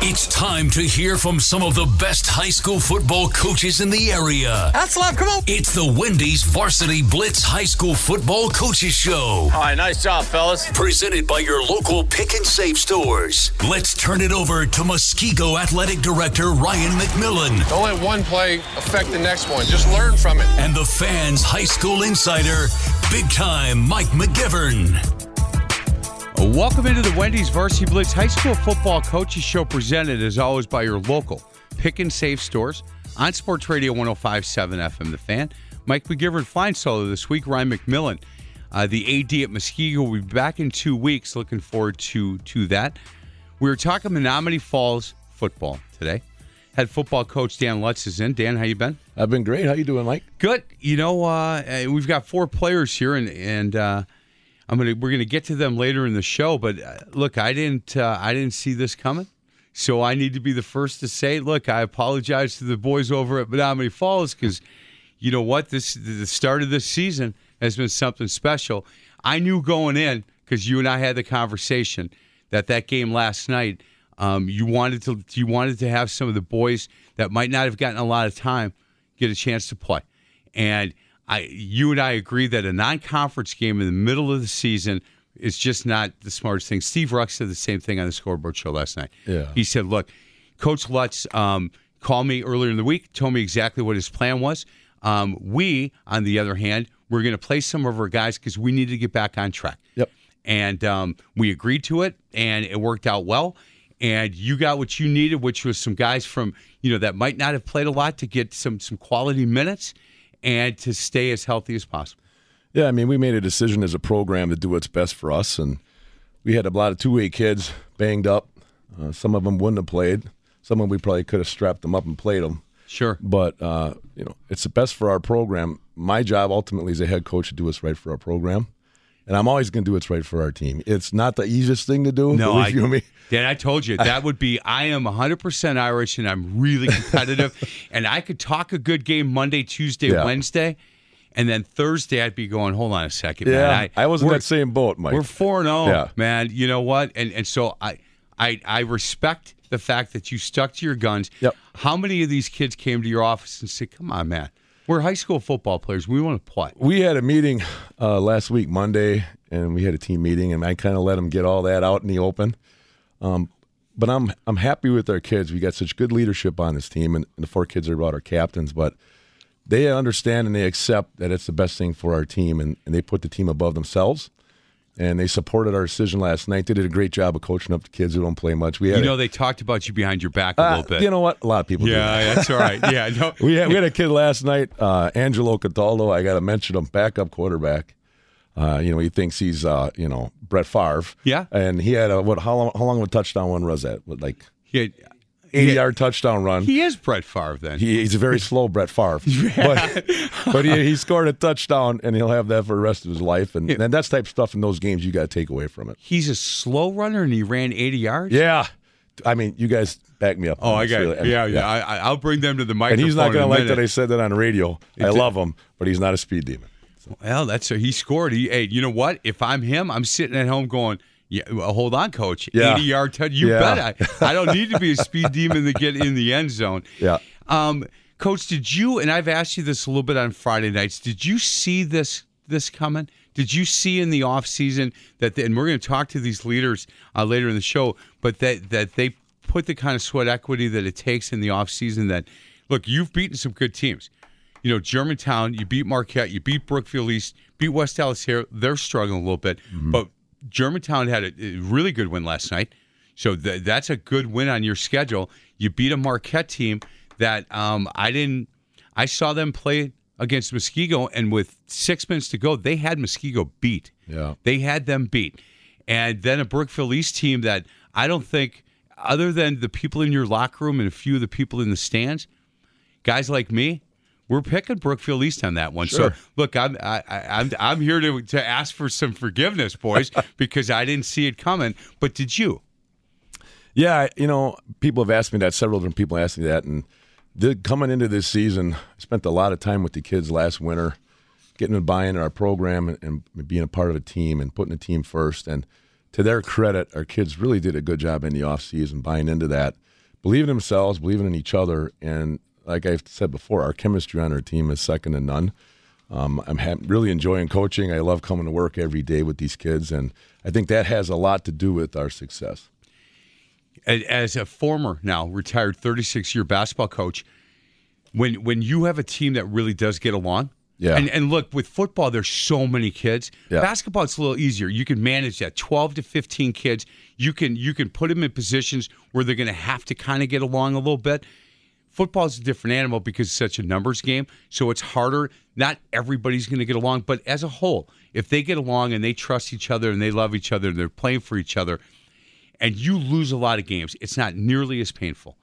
It's time to hear from some of the best high school football coaches in the area. That's love. Come on. It's the Wendy's Varsity Blitz High School Football Coaches Show. All right, nice job, fellas. Presented by your local pick and save stores. Let's turn it over to Muskego Athletic Director Ryan McMillan Don't let one play affect the next one. Just learn from it. and the fans' high school insider, big time Mike McGivern. Welcome into the Wendy's Varsity Blitz High School Football Coaches Show, presented as always by your local pick and save stores on Sports Radio 1057 FM The Fan. Mike McGivern flying solo this week. Ryan McMillan, uh, the AD at Muskego, will be back in two weeks. Looking forward to to that. We were talking Menomonee Falls football today. Head football coach Dan Lutz is in. Dan, how you been? I've been great. How you doing, Mike? Good. You know, uh, uh, we've got four players here, and and uh, I'm gonna we're gonna get to them later in the show. But uh, look, I didn't uh, I didn't see this coming, so I need to be the first to say, look, I apologize to the boys over at Menomonee Falls because you know what this the start of this season has been something special. I knew going in because you and I had the conversation that that game last night. Um, you wanted to you wanted to have some of the boys that might not have gotten a lot of time get a chance to play, and I you and I agree that a non-conference game in the middle of the season is just not the smartest thing. Steve Ruck said the same thing on the scoreboard show last night. Yeah. he said, "Look, Coach Lutz um, called me earlier in the week, told me exactly what his plan was. Um, we, on the other hand, we're going to play some of our guys because we need to get back on track. Yep. And um, we agreed to it, and it worked out well. And you got what you needed, which was some guys from you know that might not have played a lot to get some some quality minutes and to stay as healthy as possible. Yeah, I mean, we made a decision as a program to do what's best for us, and we had a lot of two-way kids banged up. Uh, some of them wouldn't have played. Some of them we probably could have strapped them up and played them. Sure. But uh, you know, it's the best for our program. My job ultimately as a head coach to do what's right for our program, and I'm always going to do what's right for our team. It's not the easiest thing to do. No, I, you me. Dan, I told you that would be. I am 100% Irish, and I'm really competitive. and I could talk a good game Monday, Tuesday, Yeah. Wednesday, and then Thursday I'd be going. Hold on a second, Yeah, man. I, was in that same boat, Mike. We're four and oh, zero, man. You know what? And and so I I I respect the fact that you stuck to your guns. Yep. How many of these kids came to your office and said, "Come on, man, we're high school football players. We want to play." We had a meeting uh, last week, Monday, and we had a team meeting, and I kind of let them get all that out in the open. Um, but I'm I'm happy with our kids. We got such good leadership on this team, and, and the four kids are about our captains. But they understand and they accept that it's the best thing for our team, and, and they put the team above themselves. And they supported our decision last night. They did a great job of coaching up the kids who don't play much. We had You a- know they talked about you behind your back a uh, little bit. You know what? A lot of people do. that. yeah, that's all right. Yeah, no. We had, we had a kid last night, uh, Angelo Cataldo. I got to mention him, backup quarterback. Uh, you know, he thinks he's, uh, you know, Brett Favre. Yeah. And he had a, what, how long, how long of a touchdown one was that? What, like He, 80 yard touchdown run. he is Brett Favre then. He, he's a very slow Brett Favre. But, but he, he scored a touchdown and he'll have that for the rest of his life. And, and that's type of stuff in those games you got to take away from it. He's a slow runner and he ran 80 yards. Yeah. I mean, you guys back me up. Oh, I got really. it. Yeah, yeah. I, I- I'll bring them to the And he's not going to like minute. that I said that on radio. I love him, but he's not a speed demon. Well, that's he scored. He, hey, you know what? If I'm him, I'm sitting at home going, "Yeah, well, hold on, coach. Yeah. 80 yard touch. You Yeah. bet. I, I don't need to be a speed demon to get in the end zone." Yeah. Um, coach, did you? And I've asked you this a little bit on Friday nights. Did you see this this coming? Did you see in the off season that? and we're going to talk to these leaders uh, later in the show, but that that they put the kind of sweat equity that it takes in the off season. That look, you've beaten some good teams you know, Germantown, you beat Marquette, you beat Brookfield East, beat West Allis here. They're struggling a little bit, but Germantown had a, really good win last night. So th- that's a good win on your schedule. You beat a Marquette team that um, I didn't. I saw them play against Muskego, and with six minutes to go, they had Muskego beat. Yeah. They had them beat. And then a Brookfield East team that I don't think, other than the people in your locker room and a few of the people in the stands, guys like me, we're picking Brookfield East on that one. Sure. So look, I'm I, I, I'm I'm here to to ask for some forgiveness, boys, because I didn't see it coming. But did you? Yeah, you know, people have asked me that. Several different people asked me that, and the, coming into this season, I spent a lot of time with the kids last winter, getting them to buy into our program and, and being a part of a team and putting the team first. And to their credit, our kids really did a good job in the off season, buying into that, believing in themselves, believing in each other, and like I've said before, our chemistry on our team is second to none. Um, I'm ha- really enjoying coaching. I love coming to work every day with these kids, and I think that has a lot to do with our success. As a former now retired 36 year basketball coach, when when you have a team that really does get along, Yeah. and and look with football, there's so many kids. Yeah. Basketball, it's a little easier. You can manage that 12 to 15 kids. You can you can put them in positions where they're going to have to kind of get along a little bit. Football is a different animal because it's such a numbers game, so it's harder. Not everybody's going to get along, but as a whole, if they get along and they trust each other and they love each other and they're playing for each other, and you lose a lot of games, it's not nearly as painful.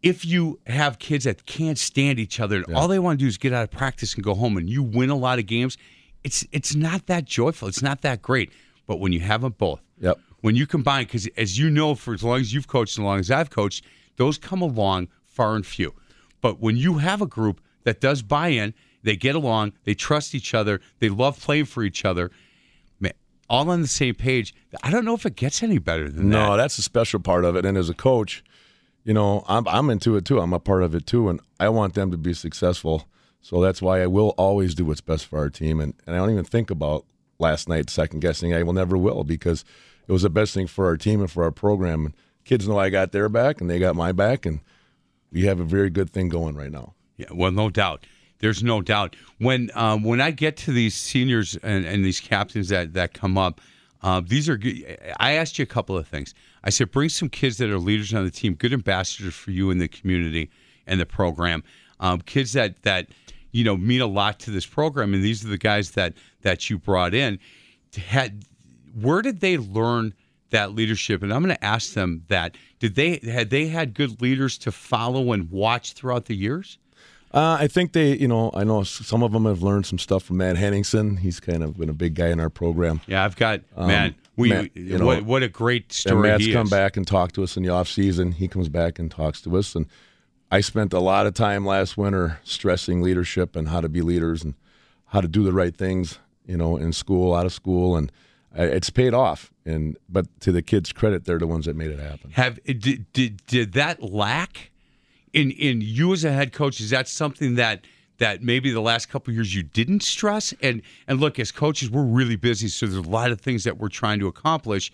If you have kids that can't stand each other and all they want to do is get out of practice and go home and you win a lot of games, it's it's not that joyful. It's not that great. But when you have them both, Yep. when you combine, because as you know, for as long as you've coached and as long as I've coached, those come along far and few. But when you have a group that does buy in, they get along, they trust each other, they love playing for each other, man, all on the same page. I don't know if it gets any better than that. No, that's a special part of it. And as a coach, you know, I'm I'm into it too. I'm a part of it too, and I want them to be successful. So that's why I will always do what's best for our team, and, and I don't even think about last night second guessing. I will never will because it was the best thing for our team and for our program. And kids know I got their back, and they got my back, and we have a very good thing going right now. Yeah, well, no doubt. There's no doubt. When um, when I get to these seniors and, and these captains that that come up, uh, these are. good. I asked you a couple of things. I said, bring some kids that are leaders on the team, good ambassadors for you in the community and the program. Um, kids that that you know mean a lot to this program, and these are the guys that that you brought in. Had where did they learn that leadership? And I'm going to ask them that. Did they had they had good leaders to follow and watch throughout the years? Uh, I think they, you know, I know some of them have learned some stuff from Matt Henningsen. He's kind of been a big guy in our program. Yeah, I've got man. We Um, Matt, you know, what what a great story Matt's he come is. back and talked to us in the off season. He comes back and talks to us, and I spent a lot of time last winter stressing leadership and how to be leaders and how to do the right things, you know, in school, out of school, and uh, it's paid off. And but to the kids' credit, they're the ones that made it happen. Have did, did did that lack in in you as a head coach? Is that something that that maybe the last couple of years you didn't stress? And and look, as coaches, we're really busy, so there's a lot of things that we're trying to accomplish.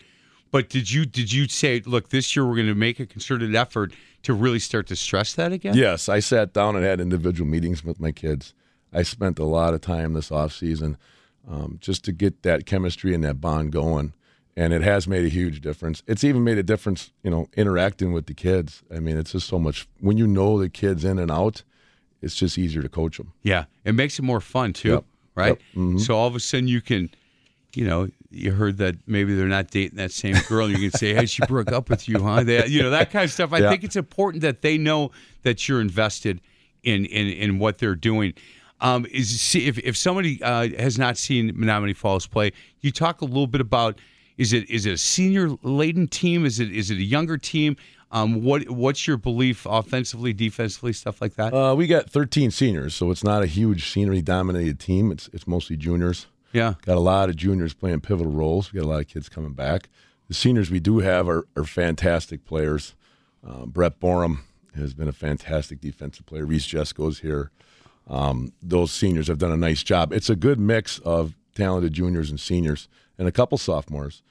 But did you did you say, look, this year we're going to make a concerted effort to really start to stress that again? Yes, I sat down and had individual meetings with my kids. I spent a lot of time this off season um, just to get that chemistry and that bond going, and it has made a huge difference. It's even made a difference, you know, interacting with the kids. I mean, it's just so much when you know the kids in and out. It's just easier to coach them. Yeah, it makes it more fun too, Yep. right? Yep. Mm-hmm. So all of a sudden you can, you know, you heard that maybe they're not dating that same girl. You can say, "Hey, she broke up with you, huh?" They, you know, that kind of stuff. I Yeah. think it's important that they know that you're invested in in in what they're doing. Um, is see if if somebody uh, has not seen Menomonee Falls play, you talk a little bit about is it is it a senior laden team? Is it is it a younger team? Um, what what's your belief offensively, defensively, stuff like that? Uh, we got 13 seniors, so it's not a huge scenery dominated team. It's it's mostly juniors. yeah. Got a lot of juniors playing pivotal roles. We got a lot of kids coming back. The seniors we do have are, are fantastic players. Uh, Brett Borum has been a fantastic defensive player. Reese Jesco's here. Um, those seniors have done a nice job. It's a good mix of talented juniors and seniors, and a couple sophomores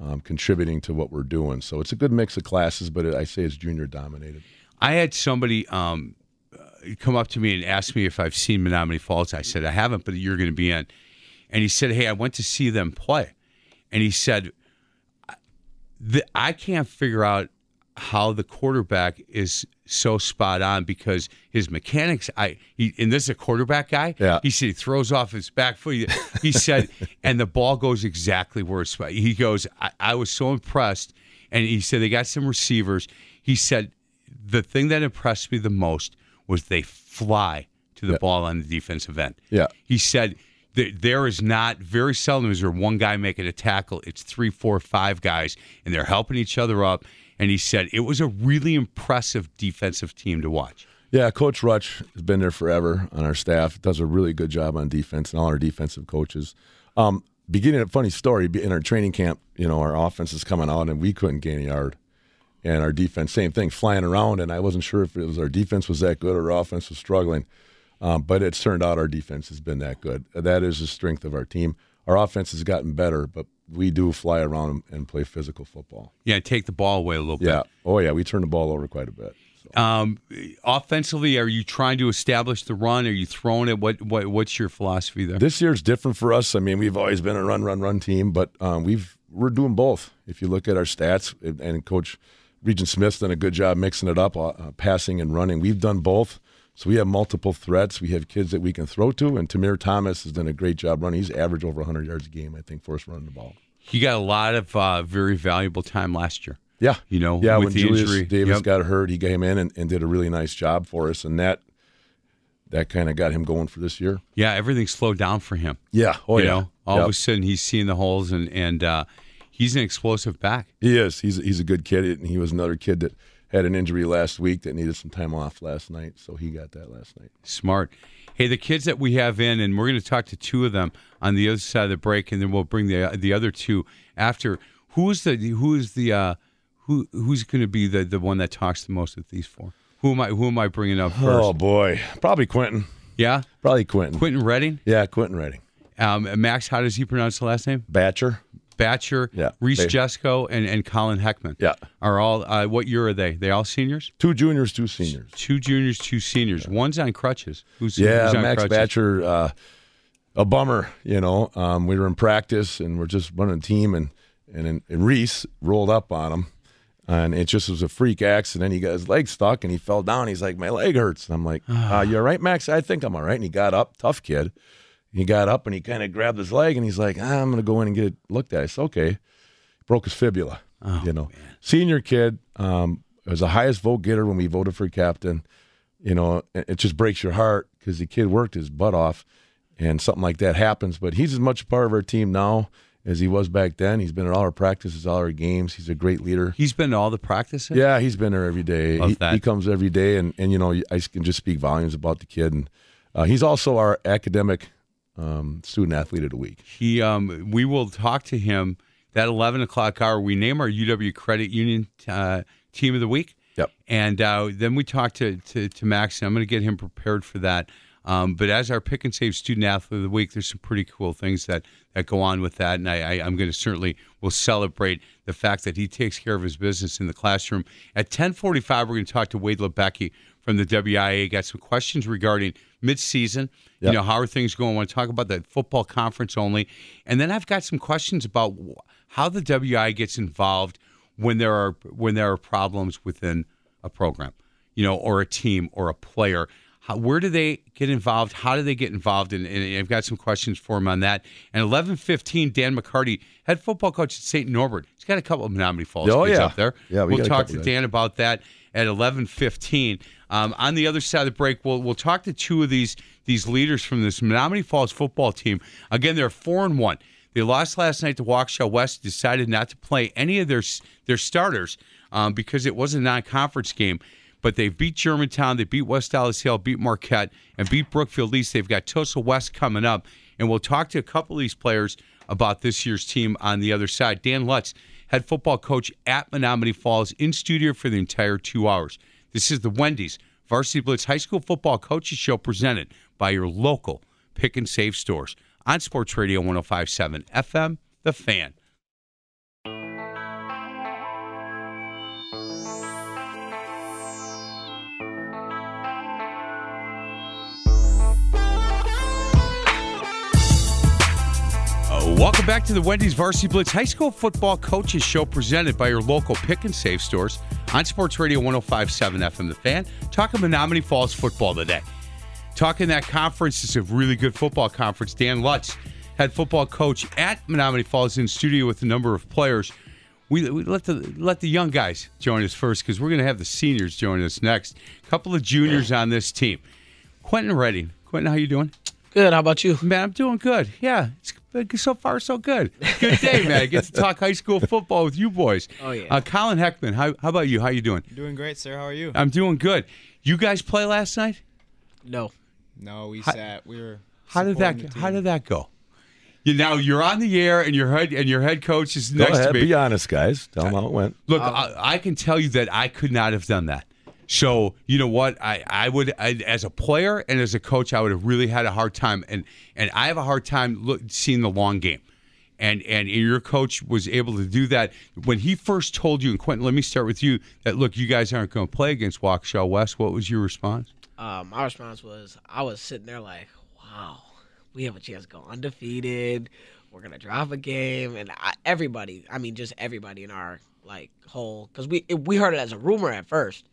um, contributing to what we're doing. So it's a good mix of classes, but I say it's junior dominated. I had somebody um, uh, come up to me and ask me if I've seen Menomonee Falls. I said I haven't, but you're going to be in. And he said, "Hey, I went to see them play," and he said, "I can't figure out how the quarterback is so spot on because his mechanics. I he, and this is a quarterback guy. Yeah. He said he throws off his back foot. He, he said, and the ball goes exactly where it's. He goes, I, I was so impressed." and he said they got some receivers. He said the thing that impressed me the most was they fly to the Yeah. ball on the defensive end. Yeah. He said there is not very seldom is there one guy making a tackle. It's three, four, five guys, and they're helping each other up. And he said it was a really impressive defensive team to watch. Yeah, Coach Rutch has been there forever on our staff. Does a really good job on defense and all our defensive coaches. Um, beginning a funny story in our training camp, you know, our offense is coming out and we couldn't gain a yard, and our defense, same thing, flying around. And I wasn't sure if it was our defense was that good or our offense was struggling, um, but it's turned out our defense has been that good. That is the strength of our team. Our offense has gotten better, but we do fly around and play physical football. Yeah, take the ball away a little Yeah. bit. Yeah. Oh yeah, we turn the ball over quite a bit. Um, offensively, are you trying to establish the run? Are you throwing it? What what what's your philosophy there? This year's different for us. I mean, we've always been a run, run, run team, but um, we've we're doing both. If you look at our stats, and Coach Regent Smith's done a good job mixing it up, uh, passing and running. We've done both, so we have multiple threats. We have kids that we can throw to, and Tamir Thomas has done a great job running. He's averaged over 100 yards a game, I think, for us running the ball. He got a lot of uh, very valuable time last year. Yeah, You know, yeah. with when the Julius injury. Davis Yep. got hurt, he came in and, and did a really nice job for us, and that that kind of got him going for this year. Yeah, everything slowed down for him. Yeah. Oh you yeah. know, all of a sudden he's seeing the holes, and and uh, he's an explosive back. He is. He's he's a good kid, and he was another kid that had an injury last week that needed some time off last night, so he got that last night. Smart. Hey, the kids that we have in, and we're going to talk to two of them on the other side of the break, and then we'll bring the the other two after. Who is the who is the uh, who who's going to be the the one that talks the most with these four? Who am I who am I bringing up first? Oh boy, probably Quentin. Yeah, Probably Quentin. Quentin Redding. Yeah, Quentin Redding. Um, Max, how does he pronounce the last name? Batcher. Batcher, Yeah. Reese They- Jesco, and, and Colin Heckman. Yeah. Are all uh, what year are they? They all seniors? Two juniors, two seniors. Two juniors, two seniors. One's on crutches. Who's Yeah, who's on Max crutches? Batcher, uh, a bummer. You know, um, we were in practice and we're just running a team, and and, and Reese rolled up on him, and it just was a freak accident. He got his leg stuck and he fell down. He's like, "My leg hurts." And I'm like, uh, "You all right, Max?" I think I'm all right. And he got up, tough kid. He got up and he kind of grabbed his leg and he's like, ah, "I'm gonna go in and get it looked at." I said, "Okay." Broke his fibula. you know, senior kid. Um, was the highest vote getter when we voted for captain you know, it it just breaks your heart because the kid worked his butt off and something like that happens. But he's as much a part of our team now as he was back then. He's been at all our practices, all our games. He's a great leader. He's been to all the practices. Yeah, he's been there every day. Love He, that. he comes every day, and, and you know, I can just speak volumes about the kid. And uh, he's also our academic um, student athlete of the week. He um we will talk to him that eleven o'clock hour. We name our UW Credit Union uh, team of the week. Yep. And uh, then we talk to, to to Max, and I'm going to get him prepared for that. Um, but as our pick and save student athlete of the week, there's some pretty cool things that, that go on with that, and I, I, I'm going to certainly will celebrate the fact that he takes care of his business in the classroom. At 10:45, we're going to talk to Wade Labecki from the WIAA. Got some questions regarding midseason. You know, how are things going? I want to talk about the football conference only, and then I've got some questions about how the WIAA gets involved when there are when there are problems within a program, you know, or a team or a player. How, where do they get involved? How do they get involved? And, and I've got some questions for him on that. And eleven fifteen, Dan McCarty, head football coach at St. Norbert. He's got a couple of Menomonee Falls Oh, kids yeah. up there. Yeah, we we'll talk to. Dan about that at eleven fifteen. Um, on the other side of the break, we'll we'll talk to two of these these leaders from this Menomonee Falls football team. Again, they're four and one. They lost last night to Waukesha West. Decided not to play any of their their starters um, because it was a non-conference game. But they beat Germantown, they beat West Allis Hale, beat Marquette, and beat Brookfield East. They've got Tosa West coming up, and we'll talk to a couple of these players about this year's team on the other side. Dan Lutz, head football coach at Menomonee Falls, in studio for the entire two hours. This is the Wendy's Varsity Blitz High School Football Coaches Show presented by your local pick and save stores on Sports Radio 1057 FM, The Fan. Uh, welcome back to the Wendy's Varsity Blitz High School Football Coaches Show presented by your local pick and save stores on Sports Radio 1057 FM The Fan. Talking Menomonee Falls football today. Talking that conference, it's a really good football conference. Dan Lutz, head football coach at Menomonee Falls, in studio with a number of players. we, we let the let the young guys join us first because we're going to have the seniors join us next. A couple of juniors on this team. Quentin Redding. Quentin, how you doing? Good. How about you? Man, I'm doing good. Yeah, it's been- so far so good. Good day, man. I get to talk high school football with you boys. Oh, yeah. Uh, Colin Heckman, how, how about you? How you doing? Doing great, sir. How are you? I'm doing good. You guys play last night? No. no, we How- sat. We were. How did that How did that go? You now you're on the air and your head and your head coach is Go next ahead, to me. be honest, guys. Tell them how it went. Look, I, I can tell you that I could not have done that. So you know what? I I would I, as a player and as a coach, I would have really had a hard time, and and I have a hard time look, seeing the long game. And and your coach was able to do that when he first told you. And Quentin, let me start with you. That look, you guys aren't going to play against Waukesha West. What was your response? Uh, my response was I was sitting there like, wow, we have a chance to go undefeated. We're gonna drop a game, and I, everybody, I mean, just everybody in our like whole, because we we heard it as a rumor at first,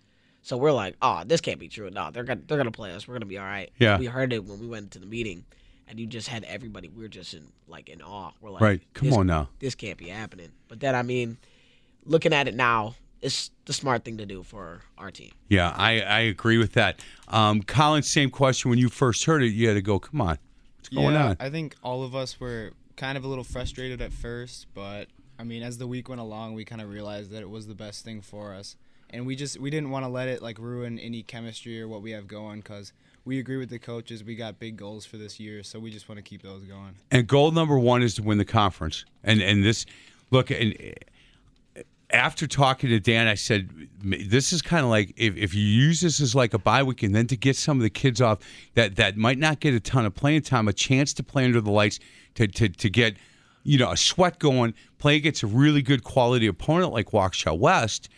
so we're like, oh, this can't be true. No, they're gonna they're gonna play us. We're gonna be all right. Yeah. We heard it when we went to the meeting, and you just had everybody. We were just in like in awe. We're like, Right. Come on now. this can't be happening. But then, I mean, looking at it now, it's the smart thing to do for our team. Yeah, I, I agree with that. Um, Colin, same question. When you first heard it, you had to go, come on, what's going yeah, on? I think all of us were kind of a little frustrated at first, but I mean, as the week went along, we kind of realized that it was the best thing for us, and we just we didn't want to let it like ruin any chemistry or what we have going because we agree with the coaches. We got big goals for this year, so we just want to keep those going. And goal number one is to win the conference. And and this, look, and eh, after talking to Dan, I said this is kind of like if, if you use this as like a bye week, and then to get some of the kids off that that might not get a ton of playing time, a chance to play under the lights, to to to get you know a sweat going, play against a really good quality opponent like Waukesha West.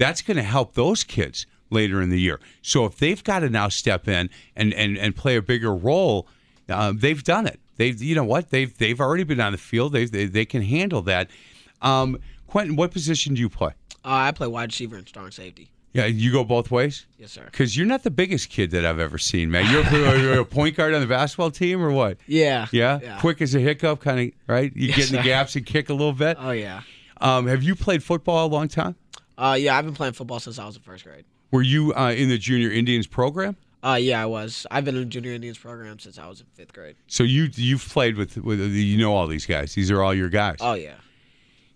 That's going to help those kids later in the year. So if they've got to now step in and and and play a bigger role, uh, they've done it. They've you know what they've they've already been on the field. They they, they can handle that. Um, Quentin, what position do you play? Uh, I play wide receiver and strong safety. Yeah, you go both ways. Yes, sir. Because you're not the biggest kid that I've ever seen, man. You're, you're a point guard on the basketball team, or what? Yeah. Yeah, quick as a hiccup, kind of right. You Yes, get in the sir. gaps and kick a little bit. Oh yeah. Um, have you played football a long time? Uh, yeah. I've been playing football since I was in first grade. Were you uh, in the Junior Indians program? Uh, yeah, I was. I've been in the junior Indians program since I was in fifth grade. So you you've played with with you know all these guys. These are all your guys. Oh yeah.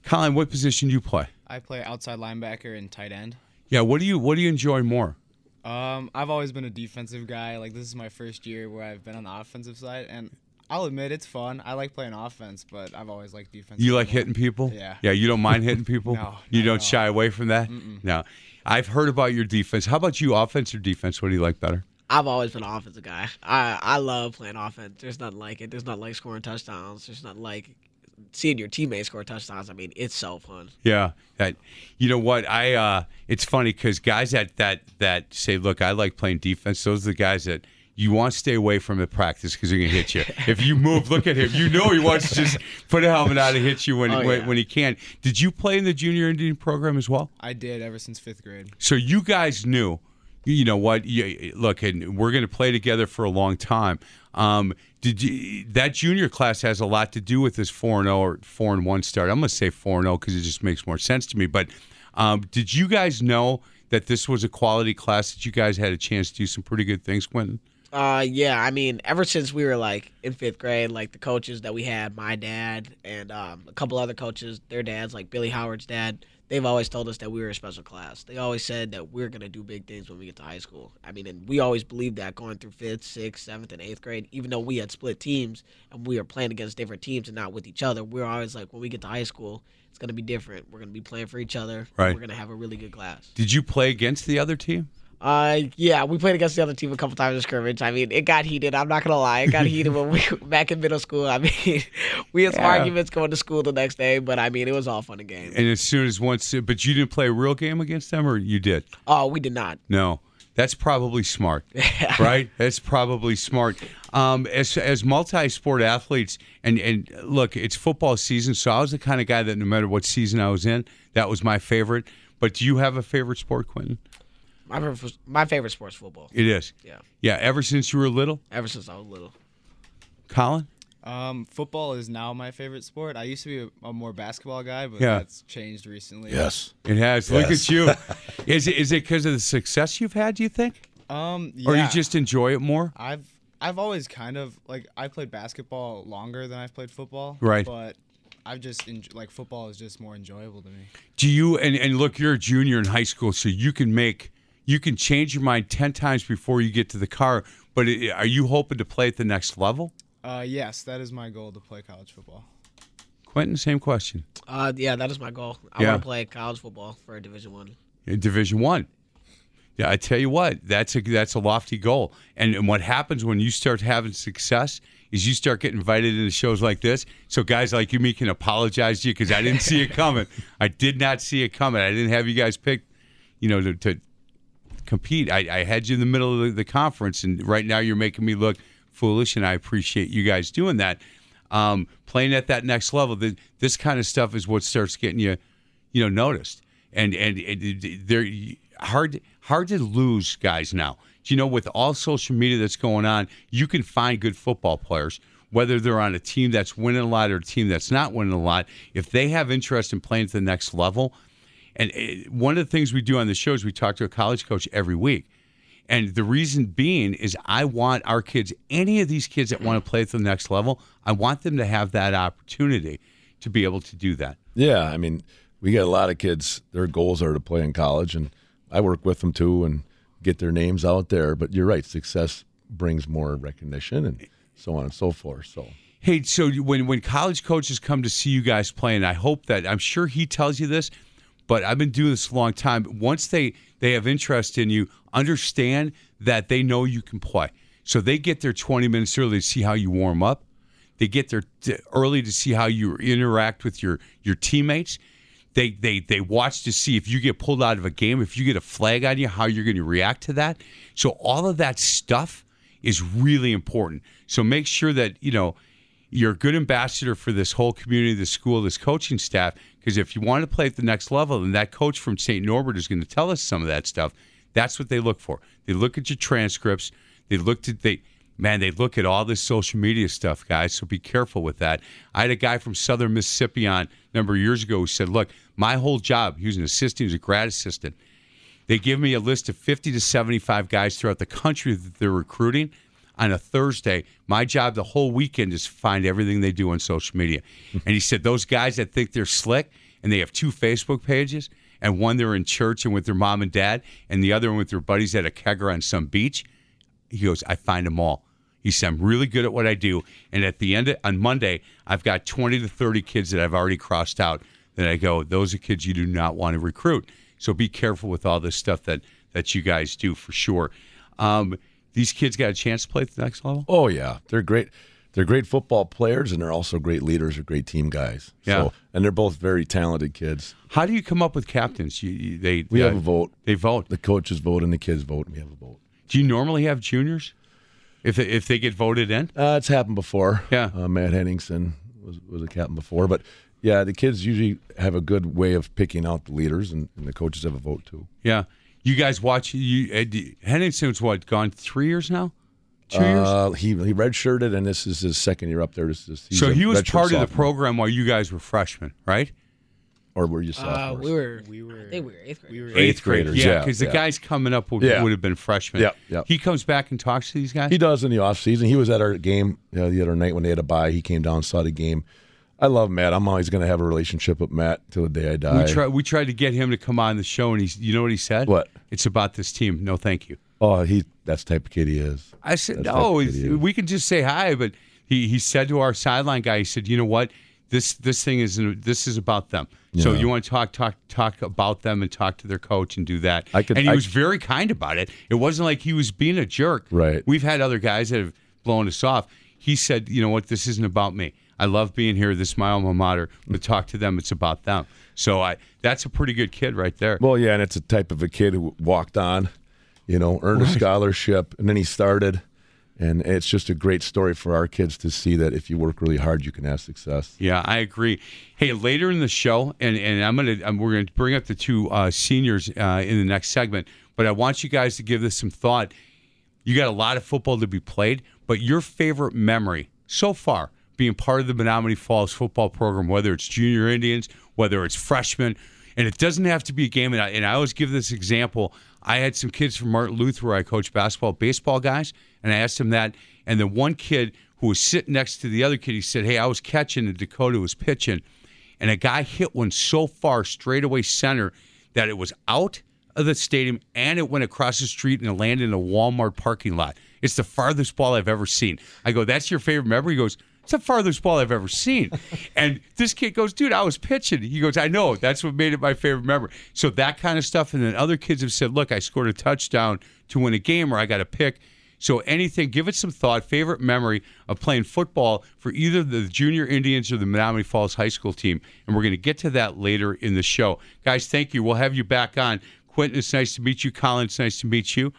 Colin, what position do you play? I play outside linebacker and tight end. Yeah, what do you what do you enjoy more? Um, I've always been a defensive guy. Like this is my first year where I've been on the offensive side, and I'll admit it's fun. I like playing offense, but I've always liked defense. You like hitting people? Yeah. Yeah, you don't mind hitting people? No, You not don't at all. shy away from that? No. I've heard about your defense. How about you, offense or defense? What do you like better? I've always been an offensive guy. I I love playing offense. There's nothing like it. There's nothing like scoring touchdowns. There's nothing like seeing your teammates score touchdowns. I mean, it's so fun. Yeah, that you know what I uh it's funny cuz guys that that that say look, I like playing defense. Those are the guys that you want to stay away from the practice because they're gonna hit you. if you move, look at him. You know he wants to just put a helmet on and hit you when Oh, when, yeah. when he can. Did you play in the junior Indian program as well? I did ever since fifth grade. So you guys knew, you know what? You, look, and we're going to play together for a long time. Um, did you? That junior class has a lot to do with this four and zero or four and one start. I'm going to say four and zero because it just makes more sense to me. But um, did you guys know that this was a quality class that you guys had a chance to do some pretty good things, Quentin? Uh, yeah. I mean, ever since we were like in fifth grade, like the coaches that we had, my dad and um, a couple other coaches, their dads, like Billy Howard's dad, they've always told us that we were a special class. They always said that we're gonna do big things when we get to high school. I mean, and we always believed that going through fifth, sixth, seventh, and eighth grade, even though we had split teams and we were playing against different teams and not with each other, we were always like, when we get to high school, it's gonna be different. We're gonna be playing for each other. Right. We're gonna have a really good class. Did you play against the other team? Uh, yeah, we played against the other team a couple times in scrimmage. I mean, it got heated. I'm not gonna lie, it got heated when we back in middle school. I mean, we had Yeah. arguments going to school the next day, but I mean, it was all fun and games. And as soon as once, but you didn't play a real game against them, or you did? Oh, we did not. No, that's probably smart, right? That's probably smart. Um, as as multi-sport athletes, and and look, it's football season, so I was the kind of guy that no matter what season I was in, that was my favorite. But do you have a favorite sport, Quentin? My favorite, my favorite sport's football. It is. Yeah, Yeah. Ever since you were little, ever since I was little. Colin. Um, football is now my favorite sport. I used to be a, a more basketball guy, but Yeah. that's changed recently. Yes. It has. Look at you. Is it is it because of the success you've had? Do you think, Um, or you just enjoy it more? I've I've always kind of like I played basketball longer than I've played football. Right. But I've just enj- like football is just more enjoyable to me. Do you and and look, you're a junior in high school, so you can make you can change your mind ten times before you get to the car. But it, are you hoping to play at the next level? Uh, yes, that is my goal to play college football. Quentin, same question. Uh, yeah, that is my goal. I Yeah. want to play college football for Division One. in Division One. Yeah, I tell you what, that's a that's a lofty goal. And, and what happens when you start having success is you start getting invited into shows like this. So guys like you, me, can apologize to you because I didn't see it coming. I did not see it coming. I didn't have you guys picked, you know, to, to compete. I, I had you in the middle of the, the conference, and right now you're making me look foolish, and I appreciate you guys doing that. Um, playing at that next level, the, this kind of stuff is what starts getting you, you know, noticed. And and, and they're hard hard to lose guys now. Do You know, with all social media that's going on, you can find good football players. Whether they're on a team that's winning a lot or a team that's not winning a lot, if they have interest in playing at the next level, and uh, one of the things we do on the show is we talk to a college coach every week. And the reason being is I want our kids, any of these kids that want to play at the next level, I want them to have that opportunity to be able to do that. Yeah, I mean, we get a lot of kids. Their goals are to play in college, and I work with them too and get their names out there. But you're right, success brings more recognition and so on and so forth. So Hey, so when when college coaches come to see you guys play, and I hope that I'm sure he tells you this, but I've been doing this a long time. Once they they have interest in you, understand that they know you can play. So they get there 20 minutes early to see how you warm up. They get there t- early to see how you interact with your your teammates. They they they watch to see if you get pulled out of a game, if you get a flag on you, how you're going to react to that. So all of that stuff is really important. So make sure that you know you're a good ambassador for this whole community, this school, this coaching staff. Because if you want to play at the next level, and that coach from St. Norbert is going to tell us some of that stuff, that's what they look for. They look at your transcripts. They look at they man, they look at all this social media stuff, guys. So be careful with that. I had a guy from Southern Mississippi on a number of years ago who said, "Look, my whole job. He was an assistant. He was a grad assistant. They give me a list of 50 to 75 guys throughout the country that they're recruiting on a Thursday. My job the whole weekend is to find everything they do on social media. and he said those guys that think they're slick and they have two Facebook pages and one they're in church and with their mom and dad and the other one with their buddies at a kegger on some beach. He goes, I find them all. He said, I'm really good at what I do. And at the end, of, on Monday, I've got 20 to 30 kids that I've already crossed out. Then I go, those are kids you do not want to recruit. So be careful with all this stuff that, that you guys do for sure. Um, these kids got a chance to play at the next level? Oh yeah, they're great. They're great football players, and they're also great leaders. They're great team guys. Yeah. So, and they're both very talented kids. How do you come up with captains? You, you, they We uh, have a vote. They vote. The coaches vote, and the kids vote, and we have a vote. Do you normally have juniors if they, if they get voted in? Uh, it's happened before. Yeah. Uh, Matt Henningsen was was a captain before, but yeah, the kids usually have a good way of picking out the leaders, and, and the coaches have a vote too. Yeah. You guys watch you uh, do- Henningsen's what gone three years now? Two years. Uh, he he redshirted, and this is his second year up there. This is, So he was redshirt part of the program while you guys were freshmen, right? or were you Uh, we were, We were. I think we were eighth grade. We were Eighth graders, Yeah, yeah, because the yeah. guys coming up would, Yeah. would have been freshmen. Yep, yep. He comes back and talks to these guys. He does in the off season. He was at our game you know, the other night when they had a bye. He came down, saw the game. I love Matt. I'm always going to have a relationship with Matt till the day I die. we tried. We tried to get him to come on the show, and he's. You know what he said? What? It's about this team. No, thank you. oh, he that's the type of kid he is. I said, That's no, like it's- idiot. we can just say hi. But he, he said to our sideline guy, he said, you know what? This this thing is this is about them. So Yeah. you want to talk talk talk about them and talk to their coach and do that. I could- and he I- was very kind about it. It wasn't like he was being a jerk. Right. We've had other guys that have blown us off. He said, you know what? This isn't about me. I love being here. This is my alma mater. But talk to them. It's about them. So I that's a pretty good kid right there. Well, yeah, and it's a type of a kid who walked on, you know, earned a scholarship, and then he started. And it's just a great story for our kids to see that if you work really hard, you can have success. Yeah, I agree. Hey, later in the show, and, and I'm gonna I'm, we're gonna bring up the two uh, seniors uh, in the next segment, but I want you guys to give this some thought. You got a lot of football to be played, but your favorite memory so far being part of the Menomonee Falls football program, whether it's junior Indians, whether it's freshmen, and it doesn't have to be a game. And I, and I always give this example. I had some kids from Martin Luther where I coach basketball, baseball guys, and I asked them that. And the one kid who was sitting next to the other kid, he said, Hey, I was catching and Dakota was pitching. And a guy hit one so far straight away center that it was out of the stadium and it went across the street and it landed in a Walmart parking lot. It's the farthest ball I've ever seen. I go, That's your favorite memory? He goes, It's the farthest ball I've ever seen. and this kid goes, Dude, I was pitching. He goes, I know. That's what made it my favorite memory. So that kind of stuff. And then other kids have said, Look, I scored a touchdown to win a game or I got a pick. So anything, give it some thought. Favorite memory of playing football for either the Junior Indians or the Menominee Falls High School team, and we're going to get to that later in the show. Guys, thank you. We'll have you back on. Quentin, it's nice to meet you. Colin, it's nice to meet you.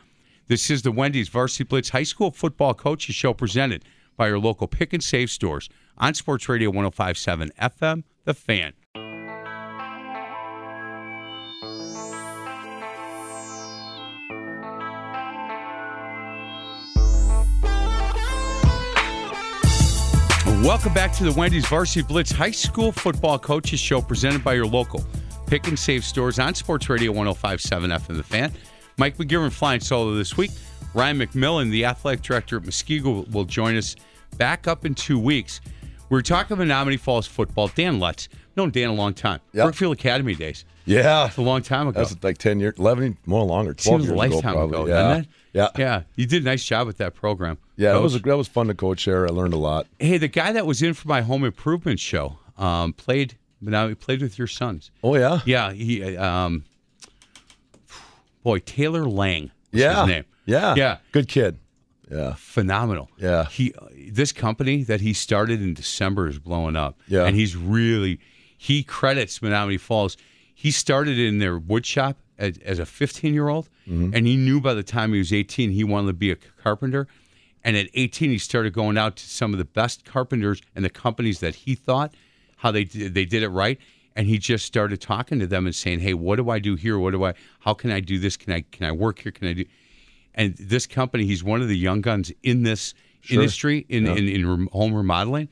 This is the Wendy's Varsity Blitz High School Football Coaches Show presented by your local pick and save stores on Sports Radio 1057 FM, The Fan. Welcome back to the Wendy's Varsity Blitz High School Football Coaches Show presented by your local pick and save stores on Sports Radio 1057 FM The Fan. Mike McGivern flying solo this week. Ryan McMillan, the athletic director at Muskego, will join us back up in two weeks. We're talking about Menomonee Falls football. Dan Lutz, known Dan a long time. Yep. Brookfield Academy days. Yeah. It's a long time ago. That's like 10 years, 11, more longer, 12 Seems years a lifetime ago, ago, yeah. Yeah. Yeah, you did a nice job with that program. Yeah, that was, that was fun to coach there. I learned a lot. Hey, the guy that was in for my home improvement show um, played. Now he played with your sons. Oh, yeah? Yeah, he. Um, boy, Taylor Lang. Was Yeah. his name. Yeah. Yeah. Good kid. Yeah. Phenomenal. Yeah. He. This company that he started in December is blowing up. Yeah. And he's really. He credits Menomonee Falls. He started in their wood shop as, as a 15 year old, Mm-hmm. and he knew by the time he was 18 he wanted to be a carpenter. And at 18, he started going out to some of the best carpenters and the companies that he thought how they did, they did it right. And he just started talking to them and saying, "Hey, what do I do here? What do I? How can I do this? Can I can I work here? Can I do?" And this company, he's one of the young guns in this industry in, in in rem- home remodeling,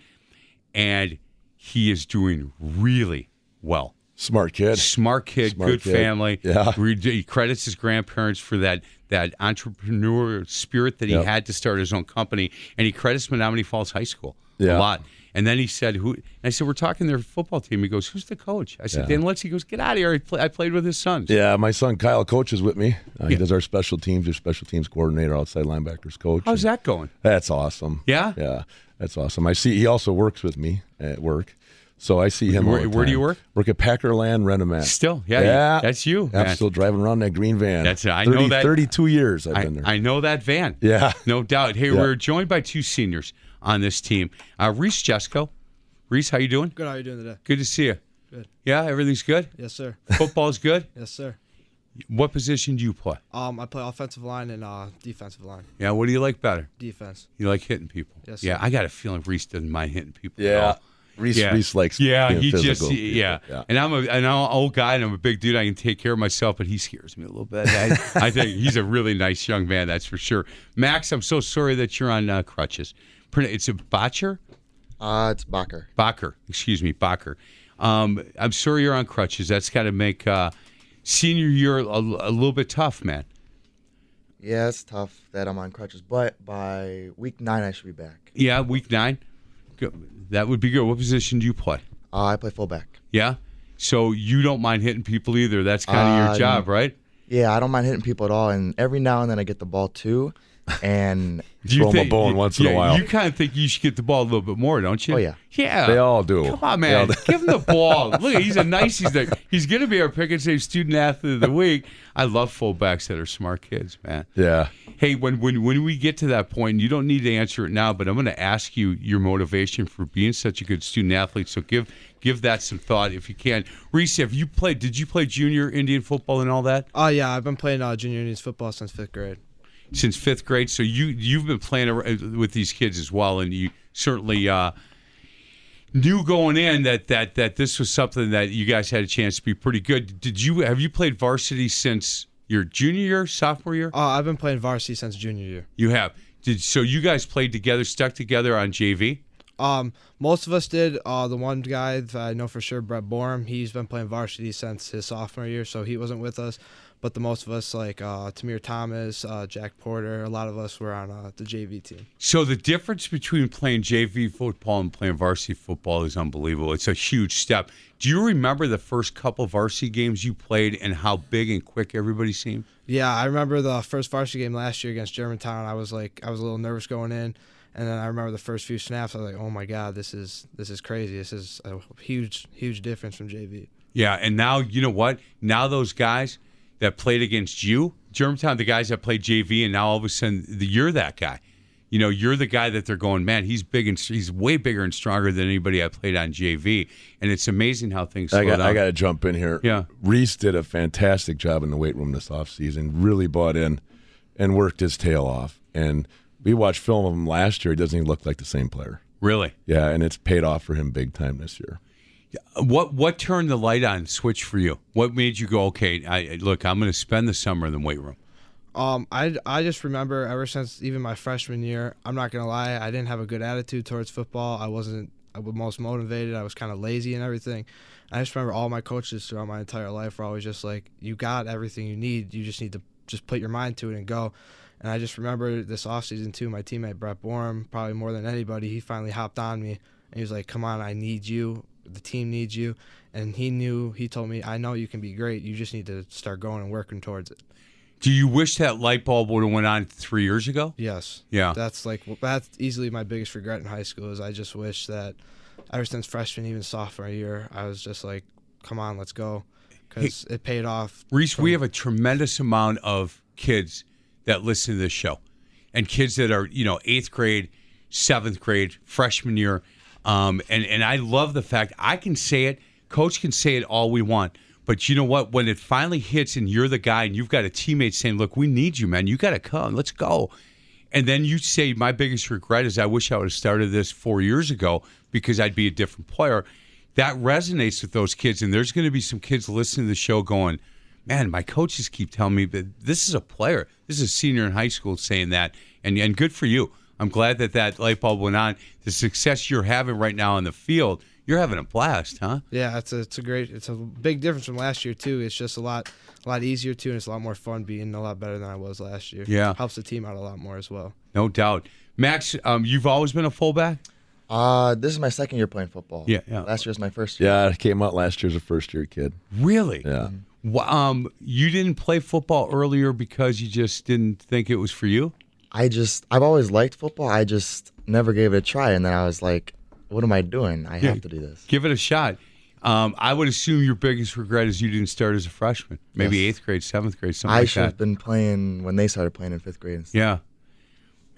and he is doing really well. Smart kid. Smart kid, Smart good kid. family. Yeah. He credits his grandparents for that that entrepreneurial spirit that he Yep. had to start his own company, and he credits Menomonee Falls High School a lot. And then he said, "Who?" And I said, "We're talking their football team." He goes, "Who's the coach?" I said, Yeah. "Dan Lutz." He goes, "Get out of here! I, play, I played with his sons." Yeah, my son Kyle coaches with me. Uh, He Yeah. does our special teams, your special teams coordinator, outside linebackers coach. How's that going? That's awesome. Yeah? Yeah, that's awesome. I see he also works with me at work. So I see him. Where- where do you work? Work at Packerland Rent-A-Mat. Still, yeah, yeah, that's you, I'm man. still driving around that green van. That's- I know that- 32 years I've I, been there. I know that van. Yeah. no doubt. Hey, Yeah. we're joined by two seniors on this team. Uh, Reese Jesco. Reese, how you doing? Good. How are you doing today? Good to see you. Good. Yeah, everything's good. Yes, sir. Football's good. Yes, sir. What position do you play? Um, I play offensive line and uh, defensive line. Yeah, what do you like better? Defense. You like hitting people. Yes, Yeah. I got a feeling Reese doesn't mind hitting people. at yeah. all. Reese, Yeah. Reese likes Yeah, being he physical. just yeah. yeah. And I'm a and I'm an old guy and I'm a big dude. I can take care of myself, but he scares me a little bit. I, I think he's a really nice young man, that's for sure. Max, I'm so sorry that you're on uh, crutches. It's a botcher, Uh, it's Bacher. Bacher. Excuse me, Bacher. Um, I'm sorry you're on crutches. That's got to make uh, senior year a, a little bit tough, man. Yeah, it's tough that I'm on crutches, but by week nine I should be back. Yeah, week nine. Good. That would be good. What position do you play? Uh, I play fullback. Yeah. So you don't mind hitting people either. That's kind of Uh, your job, right? Yeah, I don't mind hitting people at all, and every now and then I get the ball too, and Do you Throw 'em a bone once in a while. You kind of think you should get the ball a little bit more, don't you? Oh, yeah. Yeah. They all do. Come on, man. all- Give him the ball. Look, he's a nice. He's the, he's going to be our pick and save student athlete of the week. I love fullbacks that are smart kids, man. Yeah. Hey, when when when we get to that point, you don't need to answer it now, but I'm going to ask you your motivation for being such a good student athlete. So give give that some thought if you can. Reese, have you played? Did you play junior Indian football and all that Oh yeah, I've been playing uh, junior Indian football since fifth grade. Since fifth grade? So you you've been playing with these kids as well, and you certainly. Uh, Knew going in that, that that this was something that you guys had a chance to be pretty good. Did you have you played varsity since your junior year, sophomore year? Uh, I've been playing varsity since junior year. You have. Did so? You guys played together, stuck together on JV. Um, most of us did. Uh, the one guy that I know for sure, Brett Borum, he's been playing varsity since his sophomore year, so he wasn't with us. But the most of us, like uh, Tamir Thomas, uh, Jack Porter, a lot of us were on uh, the JV team. So the difference between playing JV football and playing varsity football is unbelievable. It's a huge step. Do you remember the first couple varsity games you played and how big and quick everybody seemed? Yeah, I remember the first varsity game last year against Germantown. I was like, I was a little nervous going in, and then I remember the first few snaps. I was like, oh my god, this is this is crazy. This is a huge huge difference from JV. Yeah, and now you know what? Now those guys that played against you, Germantown, the guys that played JV, and now all of a sudden the, you're that guy. You know, you're the guy that they're going, man. He's big and he's way bigger and stronger than anybody I played on JV, and it's amazing how things. I got down. I got to jump in here. Yeah. Reese did a fantastic job in the weight room this offseason. Really bought in and worked his tail off. And we watched film of him last year. He doesn't even look like the same player. Really? Yeah, and it's paid off for him big time this year. What what turned the light on switch for you? What made you go, okay, I look, I'm going to spend the summer in the weight room. Um, I, I just remember ever since even my freshman year, I'm not gonna lie, I didn't have a good attitude towards football. I wasn't I was most motivated. I was kind of lazy and everything. I just remember all my coaches throughout my entire life were always just like, "You got everything you need. You just need to just put your mind to it and go." And I just remember this offseason too. My teammate Brett Borum, probably more than anybody, he finally hopped on me and he was like, "Come on, I need you. The team needs you." And he knew. He told me, "I know you can be great. You just need to start going and working towards it." Do you wish that light bulb would have went on three years ago? Yes. Yeah. That's like that's easily my biggest regret in high school is I just wish that ever since freshman even sophomore year I was just like, come on, let's go, because it paid off. Reese, we have a tremendous amount of kids that listen to this show, and kids that are you know eighth grade, seventh grade, freshman year, um, and and I love the fact I can say it. Coach can say it all we want. But you know what? When it finally hits and you're the guy and you've got a teammate saying, Look, we need you, man. You got to come. Let's go. And then you say, My biggest regret is I wish I would have started this four years ago because I'd be a different player. That resonates with those kids. And there's going to be some kids listening to the show going, Man, my coaches keep telling me that this is a player. This is a senior in high school saying that. And, and good for you. I'm glad that that light bulb went on. The success you're having right now on the field you're having a blast, huh? Yeah, it's a it's a great it's a big difference from last year too. It's just a lot a lot easier too, and it's a lot more fun being a lot better than I was last year. Yeah, helps the team out a lot more as well. No doubt, Max. Um, you've always been a fullback. Uh, this is my second year playing football. Yeah, yeah. Last year was my first year. Yeah, I came out last year as a first year kid. Really? Yeah. Well, um, you didn't play football earlier because you just didn't think it was for you. I just I've always liked football. I just never gave it a try, and then I was like, "What am I doing? I have to do this." Give it a shot. Um, I would assume your biggest regret is you didn't start as a freshman, maybe Yes. eighth grade, seventh grade, something I like should that. have been playing when they started playing in fifth grade. and stuff. Yeah,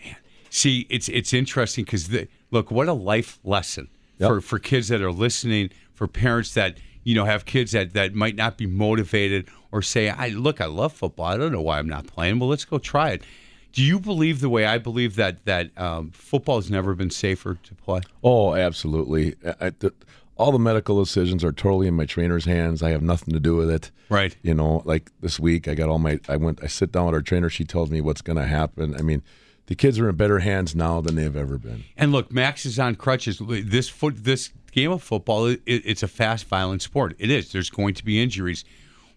man. See, it's it's interesting because look, what a life lesson for for kids that are listening, for parents that you know have kids that that might not be motivated or say, "I look, I love football. I don't know why I'm not playing. Well, let's go try it." Do you believe the way I believe that that um, football has never been safer to play? Oh, absolutely. I, the, all the medical decisions are totally in my trainer's hands. I have nothing to do with it. Right. You know, like this week, I got all my. I went. I sit down with our trainer. She tells me what's going to happen. I mean, the kids are in better hands now than they've ever been. And look, Max is on crutches. This foot, this game of football, it, it's a fast, violent sport. It is. There's going to be injuries.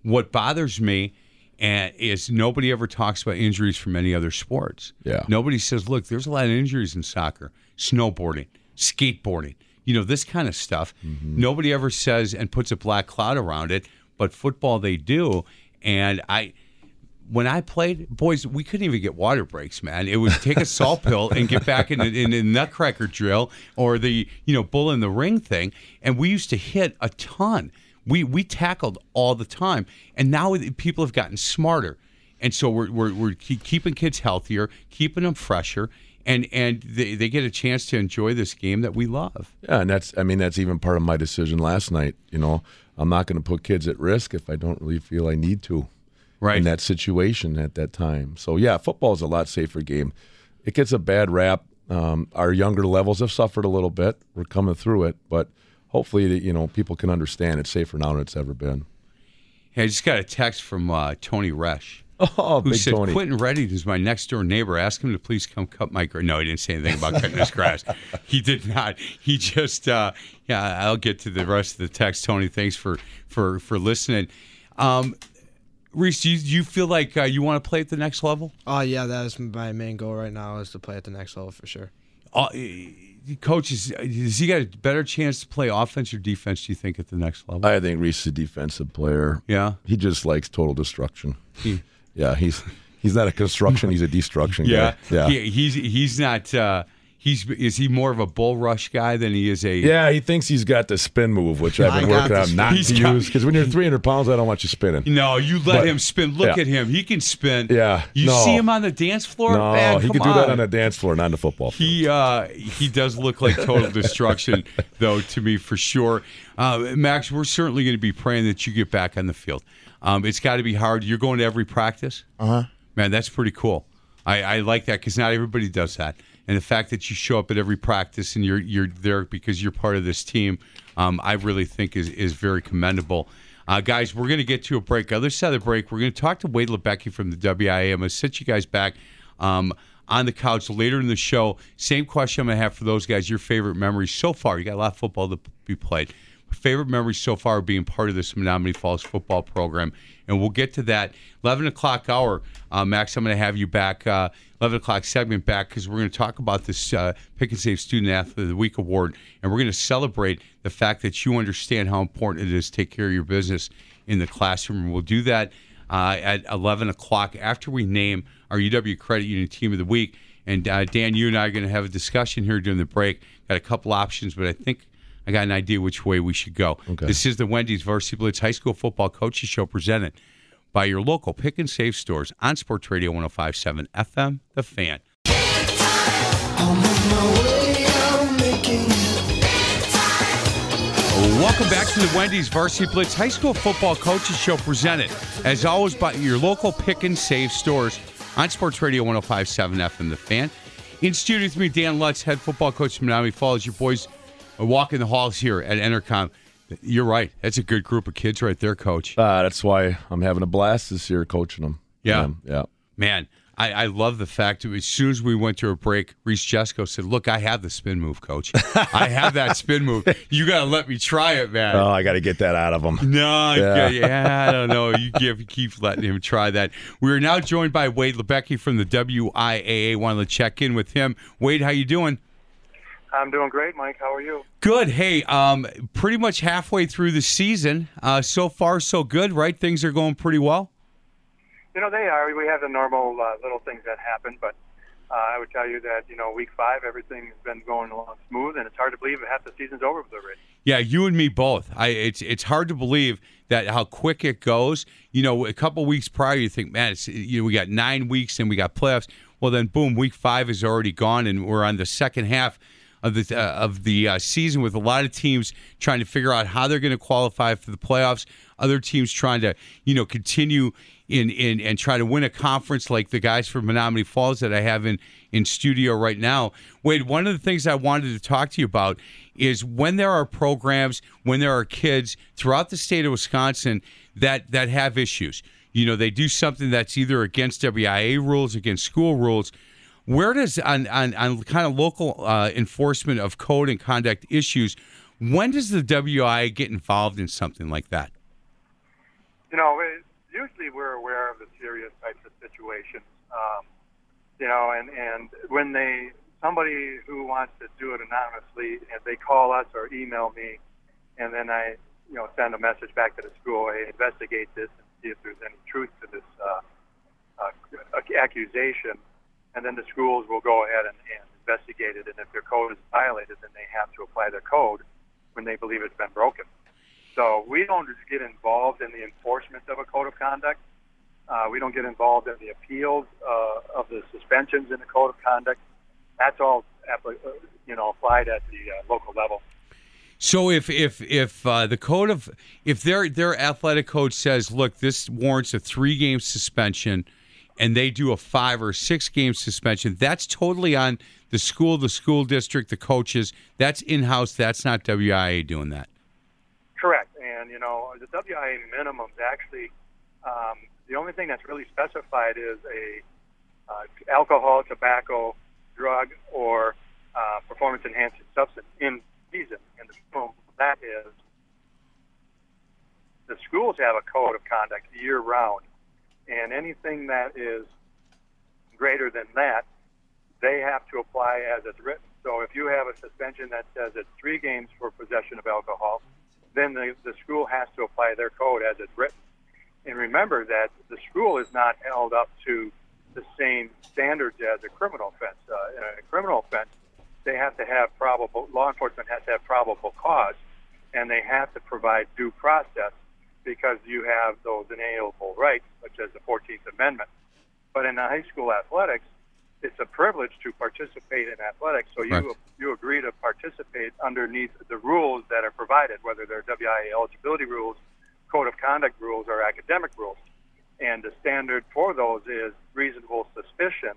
What bothers me and is nobody ever talks about injuries from any other sports. Yeah. Nobody says, look, there's a lot of injuries in soccer, snowboarding, skateboarding, you know, this kind of stuff. Mm-hmm. Nobody ever says and puts a black cloud around it, but football they do. And I when I played, boys, we couldn't even get water breaks, man. It would take a salt pill and get back in the, in the nutcracker drill or the you know bull in the ring thing, and we used to hit a ton. We we tackled all the time, and now people have gotten smarter, and so we're we're, we're keep- keeping kids healthier, keeping them fresher, and and they, they get a chance to enjoy this game that we love. Yeah, and that's. I mean, that's even part of my decision last night. You know, I'm not going to put kids at risk if I don't really feel I need to. Right. In that situation at that time. So yeah, football is a lot safer game. It gets a bad rap. Um, our younger levels have suffered a little bit. We're coming through it, but hopefully, you know, people can understand it's safer now than it's ever been. Hey, I just got a text from uh, Tony Resch. Oh, who Big said Tony. Quentin Redding is my next door neighbor. Ask him to please come cut my grass. No, he didn't say anything about cutting his grass. He did not. He just uh, yeah. I'll get to the rest of the text. Tony, thanks for for for listening. Um, Reese, do you, do you feel like uh, you want to play at the next level? Oh yeah, that is my main goal right now is to play at the next level for sure. Uh, coach, is, has he got a better chance to play offense or defense? Do you think at the next level? I think Reese is a defensive player. Yeah. He just likes total destruction. He- yeah, he's he's not a construction, he's a destruction yeah, guy. Yeah. He, he's he's not. Uh, he's is he more of a bull rush guy than he is a Yeah, he thinks he's got the spin move, which I've I been working on not He's to got- use. Because when you're 300 pounds, I don't want you spinning. No, you let But- him spin. Look yeah. at him. He can spin. Yeah, You no. see him on the dance floor? No, Man, he come can do that on. on a dance floor, not on the football field. He uh, he does look like total destruction, though, to me for sure. Uh, Max, we're certainly going to be praying that you get back on the field. Um, it's got to be hard. You're going to every practice. Uh Uh-huh. huh. Man, that's pretty cool. I, I like that because not everybody does that, and the fact that you show up at every practice and you're you're there because you're part of this team, um, I really think is is very commendable. Uh, guys, we're going to get to a break. Other side of the break, we're going to talk to Wade Labecki from the WIAA. I'm going to sit you guys back um, on the couch later in the show. Same question I'm going to have for those guys. Your favorite memories so far? You got a lot of football to be played. Favorite memories so far being part of this Menomonee Falls football program, and we'll get to that. 11 o'clock hour, uh, Max. I'm going to have you back. Uh, 11 o'clock segment back because we're going to talk about this uh, Pick and Save Student Athlete of the Week award, and we're going to celebrate the fact that you understand how important it is to take care of your business in the classroom. We'll do that uh, at 11 o'clock after we name our UW Credit Union Team of the Week. And uh, Dan, you and I are going to have a discussion here during the break. Got a couple options, but I think I got an idea which way we should go. Okay. This is the Wendy's Varsity Blitz High School Football Coaches Show presented by your local pick and save stores on Sports Radio 1057 FM, The Fan. Welcome back to the Wendy's Varsity Blitz High School Football Coaches Show presented, as always, by your local pick and save stores on Sports Radio 1057 FM The Fan. In studio with me, Dan Lutz, head football coach from Menomonee Falls. Your boys are walking the halls here at Entercom. You're right. That's a good group of kids right there, coach. Uh, that's why I'm having a blast this year coaching them. Yeah. Um, yeah. Man, I, I love the fact that as soon as we went to a break, Reese Jesco said, Look, I have the spin move, coach. I have that spin move. You got to let me try it, man. Oh, I got to get that out of him. No, Yeah. yeah. yeah, I don't know. You give, keep letting him try that. We are now joined by Wade Labecki from the WIAA. Wanted to check in with him. Wade, how you doing? I'm doing great, Mike. How are you? Good. Hey, um, pretty much halfway through the season. Uh, so far, so good, right? Things are going pretty well. You know, they are. We have the normal uh, little things that happen, but uh, I would tell you that, you know, week five, everything's been going along smooth, and it's hard to believe half the season's over with already. Yeah, you and me both. I it's it's hard to believe that how quick it goes. You know, a couple weeks prior, you think, man, it's you know, we got nine weeks and we got playoffs. Well, then boom, week five is already gone, and we're on the second half of the uh, of the uh, season with a lot of teams trying to figure out how they're going to qualify for the playoffs. Other teams trying to you know continue in in and try to win a conference like the guys from Menomonee Falls that I have in in studio right now. Wade, one of the things I wanted to talk to you about is when there are programs, when there are kids throughout the state of Wisconsin that that have issues. You know, they do something that's either against WIAA rules, against school rules. Where does on on, on kind of local uh, enforcement of code and conduct issues? When does the WIAA get involved in something like that? You know, it, usually we're aware of the serious types of situations. Um, you know, and and when they somebody who wants to do it anonymously, and they call us or email me, and then I, you know, send a message back to the school, hey, investigate this and see if there's any truth to this uh, uh, accusation, and then the schools will go ahead and, and investigate it, and if their code is violated, then they have to apply their code when they believe it's been broken. So we don't just get involved in the enforcement of a code of conduct. Uh, we don't get involved in the appeals uh, of the suspensions in the code of conduct. That's all, uh, you know, applied at the uh, local level. So if if if uh, the code of if their their athletic coach says, look, this warrants a three game suspension, and they do a five or six game suspension, that's totally on the school, the school district, the coaches. That's in house. That's not WIAA doing that. Correct. And, you know, the WIAA minimums actually, um, the only thing that's really specified is a uh, alcohol, tobacco, drug, or uh, performance enhancing substance in season. And the minimum that is the schools have a code of conduct year round, and anything that is greater than that, they have to apply as it's written. So if you have a suspension that says it's three games for possession of alcohol, then the, the school has to apply their code as it's written. And remember that the school is not held up to the same standards as a criminal offense. Uh, in a criminal offense, they have to have probable, law enforcement has to have probable cause, and they have to provide due process because you have those inalienable rights, such as the 14th Amendment. But in the high school athletics, it's a privilege to participate in athletics. So you you agree to participate underneath the rules that are provided, whether they're WIAA eligibility rules, code of conduct rules, or academic rules. And the standard for those is reasonable suspicion,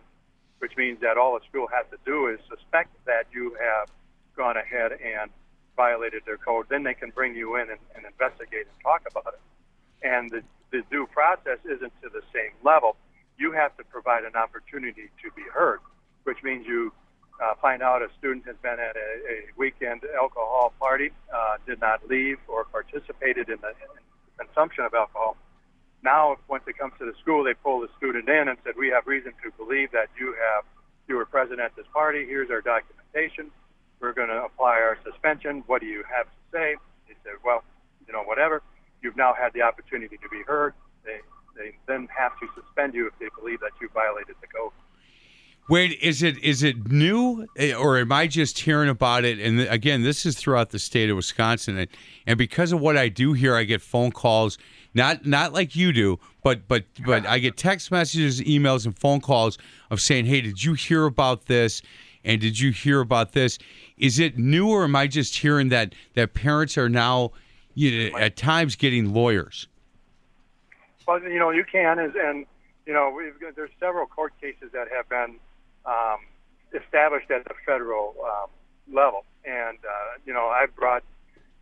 which means that all a school has to do is suspect that you have gone ahead and violated their code. Then they can bring you in and, and investigate and talk about it. And the, the due process isn't to the same level. You have to provide an opportunity to be heard, which means you uh, find out a student has been at a, a weekend alcohol party, uh, did not leave or participated in the, in the consumption of alcohol. Now, once it comes to the school, they pull the student in and said, "We have reason to believe that you have you were present at this party. Here's our documentation. We're going to apply our suspension. What do you have to say?" They said, "Well, you know, whatever. You've now had the opportunity to be heard. They they then have to suspend you if they believe that you violated the code." Wait, is it is it new, eh, or am I just hearing about it? And again, this is throughout the state of Wisconsin, and, and because of what I do here, I get phone calls, not not like you do, but but but I get text messages, emails, and phone calls of saying, "Hey, did you hear about this?" And did you hear about this? Is it new, or am I just hearing that that parents are now, you know, at times getting lawyers? Well, you know, you can, is, and you know, we've got, there's several court cases that have been um, established at the federal um, level, and uh, you know, I brought,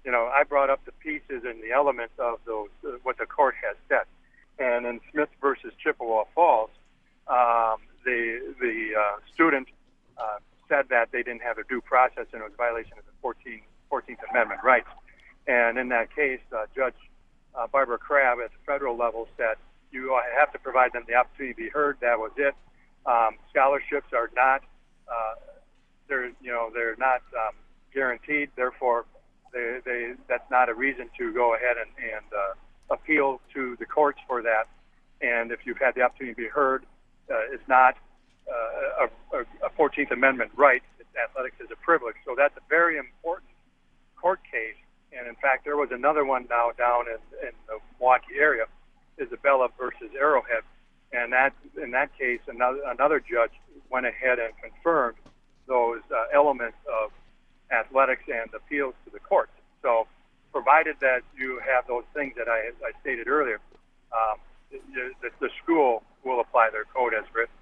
you know, I brought up the pieces and the elements of those uh, what the court has said, and in Smith versus Chippewa Falls, um, the the uh, student uh, said that they didn't have a due process and it was a violation of the 14, 14th Amendment rights, and in that case, uh, Judge uh, Barbara Crabb at the federal level said you have to provide them the opportunity to be heard. That was it. Um, scholarships are not uh, they're you know they're not um, guaranteed. Therefore, they, they that's not a reason to go ahead and, and uh, appeal to the courts for that. And if you've had the opportunity to be heard, uh, it's not uh, a, a 14th Amendment right. Athletics is a privilege. So that's a very important court case. And in fact, there was another one now down in, in the Milwaukee area, Isabella versus Arrowhead, and that in that case, another another judge went ahead and confirmed those uh, elements of athletics and appeals to the courts. So, provided that you have those things that I, I stated earlier, um, the, the, the school will apply their code as written.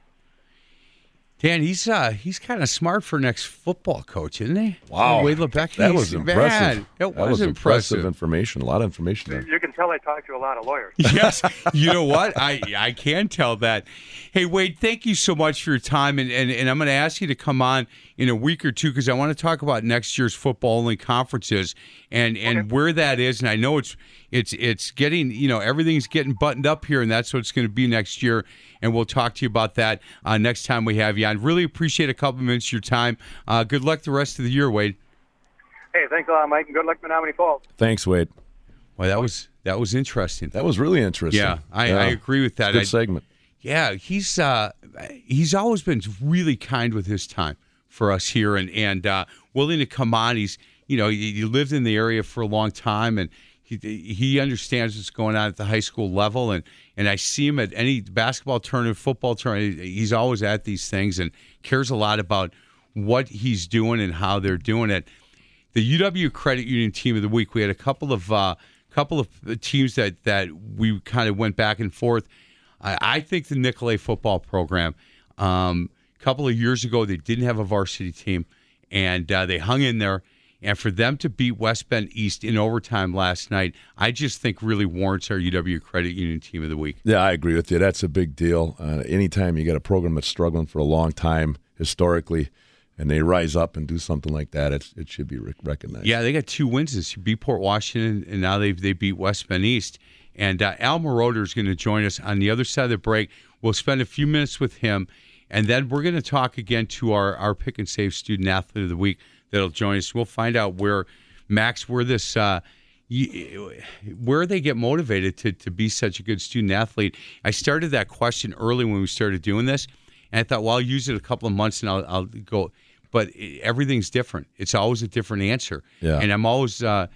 Dan, he's uh he's kind of smart for next football coach, isn't he? Wow, Wade Lebeck. that was impressive. Man, it that was, impressive. information. A lot of information there. You can tell I talked to a lot of lawyers. yes, you know what? I I can tell that. Hey, Wade, thank you so much for your time, and and, and I'm going to ask you to come on in a week or two because I want to talk about next year's football only conferences and and where that is. And I know it's it's it's getting you know everything's getting buttoned up here, and that's what it's going to be next year. And we'll talk to you about that uh, next time we have you on. Really appreciate a couple minutes of your time. Uh, good luck the rest of the year, Wade. Hey, thanks a lot, Mike, and good luck, Menomonee Falls. Thanks, Wade. Well, that was that was interesting. That was really interesting. Yeah, I, I agree with that. Good I- segment. Yeah, he's uh, he's always been really kind with his time for us here, and and uh, willing to come on. He's you know he, he lived in the area for a long time, and he he understands what's going on at the high school level, and and I see him at any basketball tournament, football tournament. He's always at these things and cares a lot about what he's doing and how they're doing it. The UW Credit Union Team of the Week. We had a couple of uh, couple of teams that that we kind of went back and forth. I, I think the Nicolet football program. Um, a couple of years ago, they didn't have a varsity team, and uh, they hung in there. And for them to beat West Bend East in overtime last night, I just think really warrants our UW Credit Union Team of the Week. Yeah, I agree with you. That's a big deal. Uh, anytime you get a program that's struggling for a long time historically, and they rise up and do something like that, it's, it should be recognized. Yeah, they got two wins this year. Beat Port Washington, and now they they beat West Bend East. And uh, Al Moroder is going to join us on the other side of the break. We'll spend a few minutes with him, and then we're going to talk again to our, our pick and save student athlete of the week that'll join us. We'll find out where Max, where this. Uh, where they get motivated to, to be such a good student athlete. I started that question early when we started doing this, and I thought, well, I'll use it a couple of months and I'll, I'll go. But everything's different. It's always a different answer. Yeah. And I'm always, uh,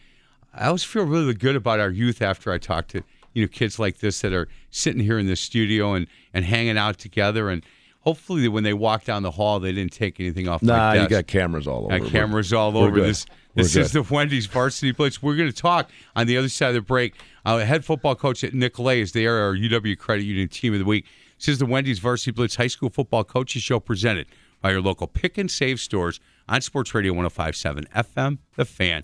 I always feel really good about our youth after I talk to you know kids like this that are sitting here in the studio and and hanging out together and hopefully when they walk down the hall they didn't take anything off nah you got cameras all over. Got cameras all over good. this. We're this is good. the wendy's varsity blitz we're going to talk on the other side of the break. Uh, head football coach at nicolet is they are our uw credit union team of the week. This is the wendy's varsity blitz high school football coaches show presented by your local pick and save stores on sports radio 1057 fm the fan